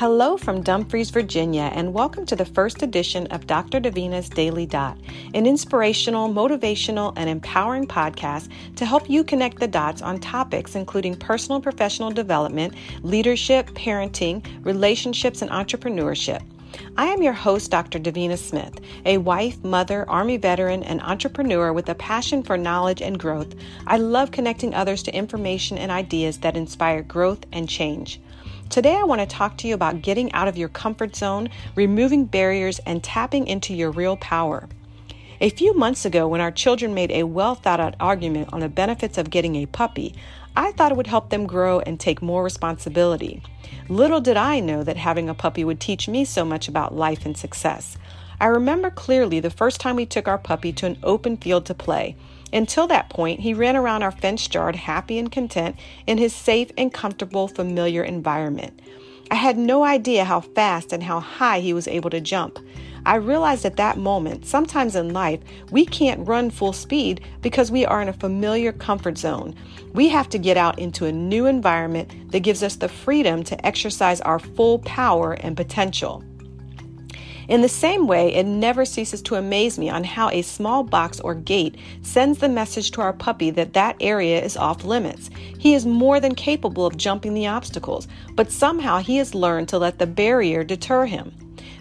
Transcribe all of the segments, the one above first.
Hello from Dumfries, Virginia, and welcome to the first edition of Dr. Davina's Daily Dot, an inspirational, motivational, and empowering podcast to help you connect the dots on topics including personal and professional development, leadership, parenting, relationships, and entrepreneurship. I am your host, Dr. Davina Smith, a wife, mother, Army veteran, and entrepreneur with a passion for knowledge and growth. I love connecting others to information and ideas that inspire growth and change. Today, I want to talk to you about getting out of your comfort zone, removing barriers, and tapping into your real power. A few months ago, when our children made a well thought out argument on the benefits of getting a puppy, I thought it would help them grow and take more responsibility. Little did I know that having a puppy would teach me so much about life and success. I remember clearly the first time we took our puppy to an open field to play. Until that point, he ran around our fenced yard happy and content in his safe and comfortable, familiar environment. I had no idea how fast and how high he was able to jump. I realized at that moment, sometimes in life, we can't run full speed because we are in a familiar comfort zone. We have to get out into a new environment that gives us the freedom to exercise our full power and potential. In the same way, it never ceases to amaze me on how a small box or gate sends the message to our puppy that that area is off limits. He is more than capable of jumping the obstacles, but somehow he has learned to let the barrier deter him.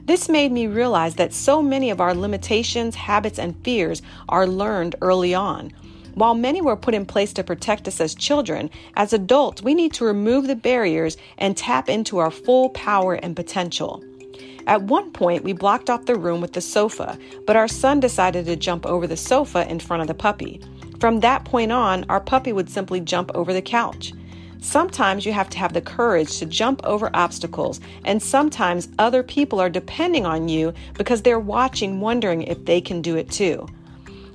This made me realize that so many of our limitations, habits, and fears are learned early on. While many were put in place to protect us as children, as adults, we need to remove the barriers and tap into our full power and potential. At one point, we blocked off the room with the sofa, but our son decided to jump over the sofa in front of the puppy. From that point on, our puppy would simply jump over the couch. Sometimes you have to have the courage to jump over obstacles, and sometimes other people are depending on you because they're watching, wondering if they can do it too.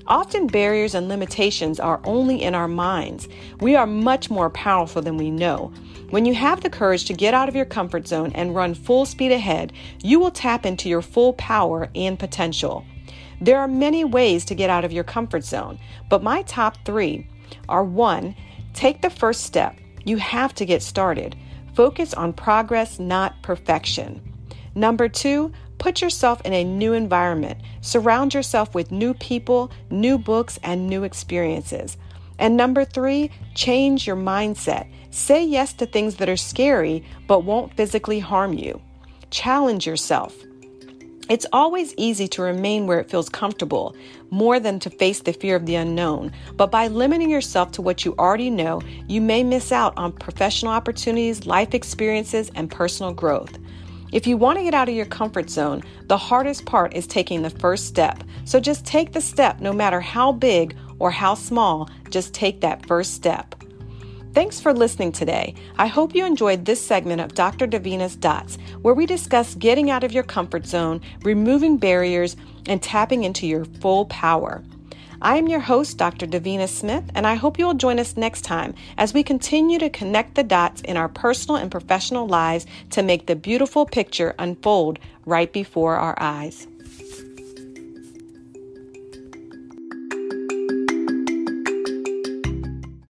Often barriers and limitations are only in our minds. We are much more powerful than we know. When you have the courage to get out of your comfort zone and run full speed ahead, you will tap into your full power and potential. There are many ways to get out of your comfort zone, but my top three are one, take the first step. You have to get started. Focus on progress, not perfection. Number two, Put yourself in a new environment. Surround yourself with new people, new books, and new experiences. And number three, change your mindset. Say yes to things that are scary but won't physically harm you. Challenge yourself. It's always easy to remain where it feels comfortable, more than to face the fear of the unknown. But by limiting yourself to what you already know, you may miss out on professional opportunities, life experiences, and personal growth. If you want to get out of your comfort zone, the hardest part is taking the first step. So just take the step, no matter how big or how small, just take that first step. Thanks for listening today. I hope you enjoyed this segment of Dr. Davina's Dots, where we discuss getting out of your comfort zone, removing barriers, and tapping into your full power. I am your host, Dr. Davina Smith, and I hope you will join us next time as we continue to connect the dots in our personal and professional lives to make the beautiful picture unfold right before our eyes.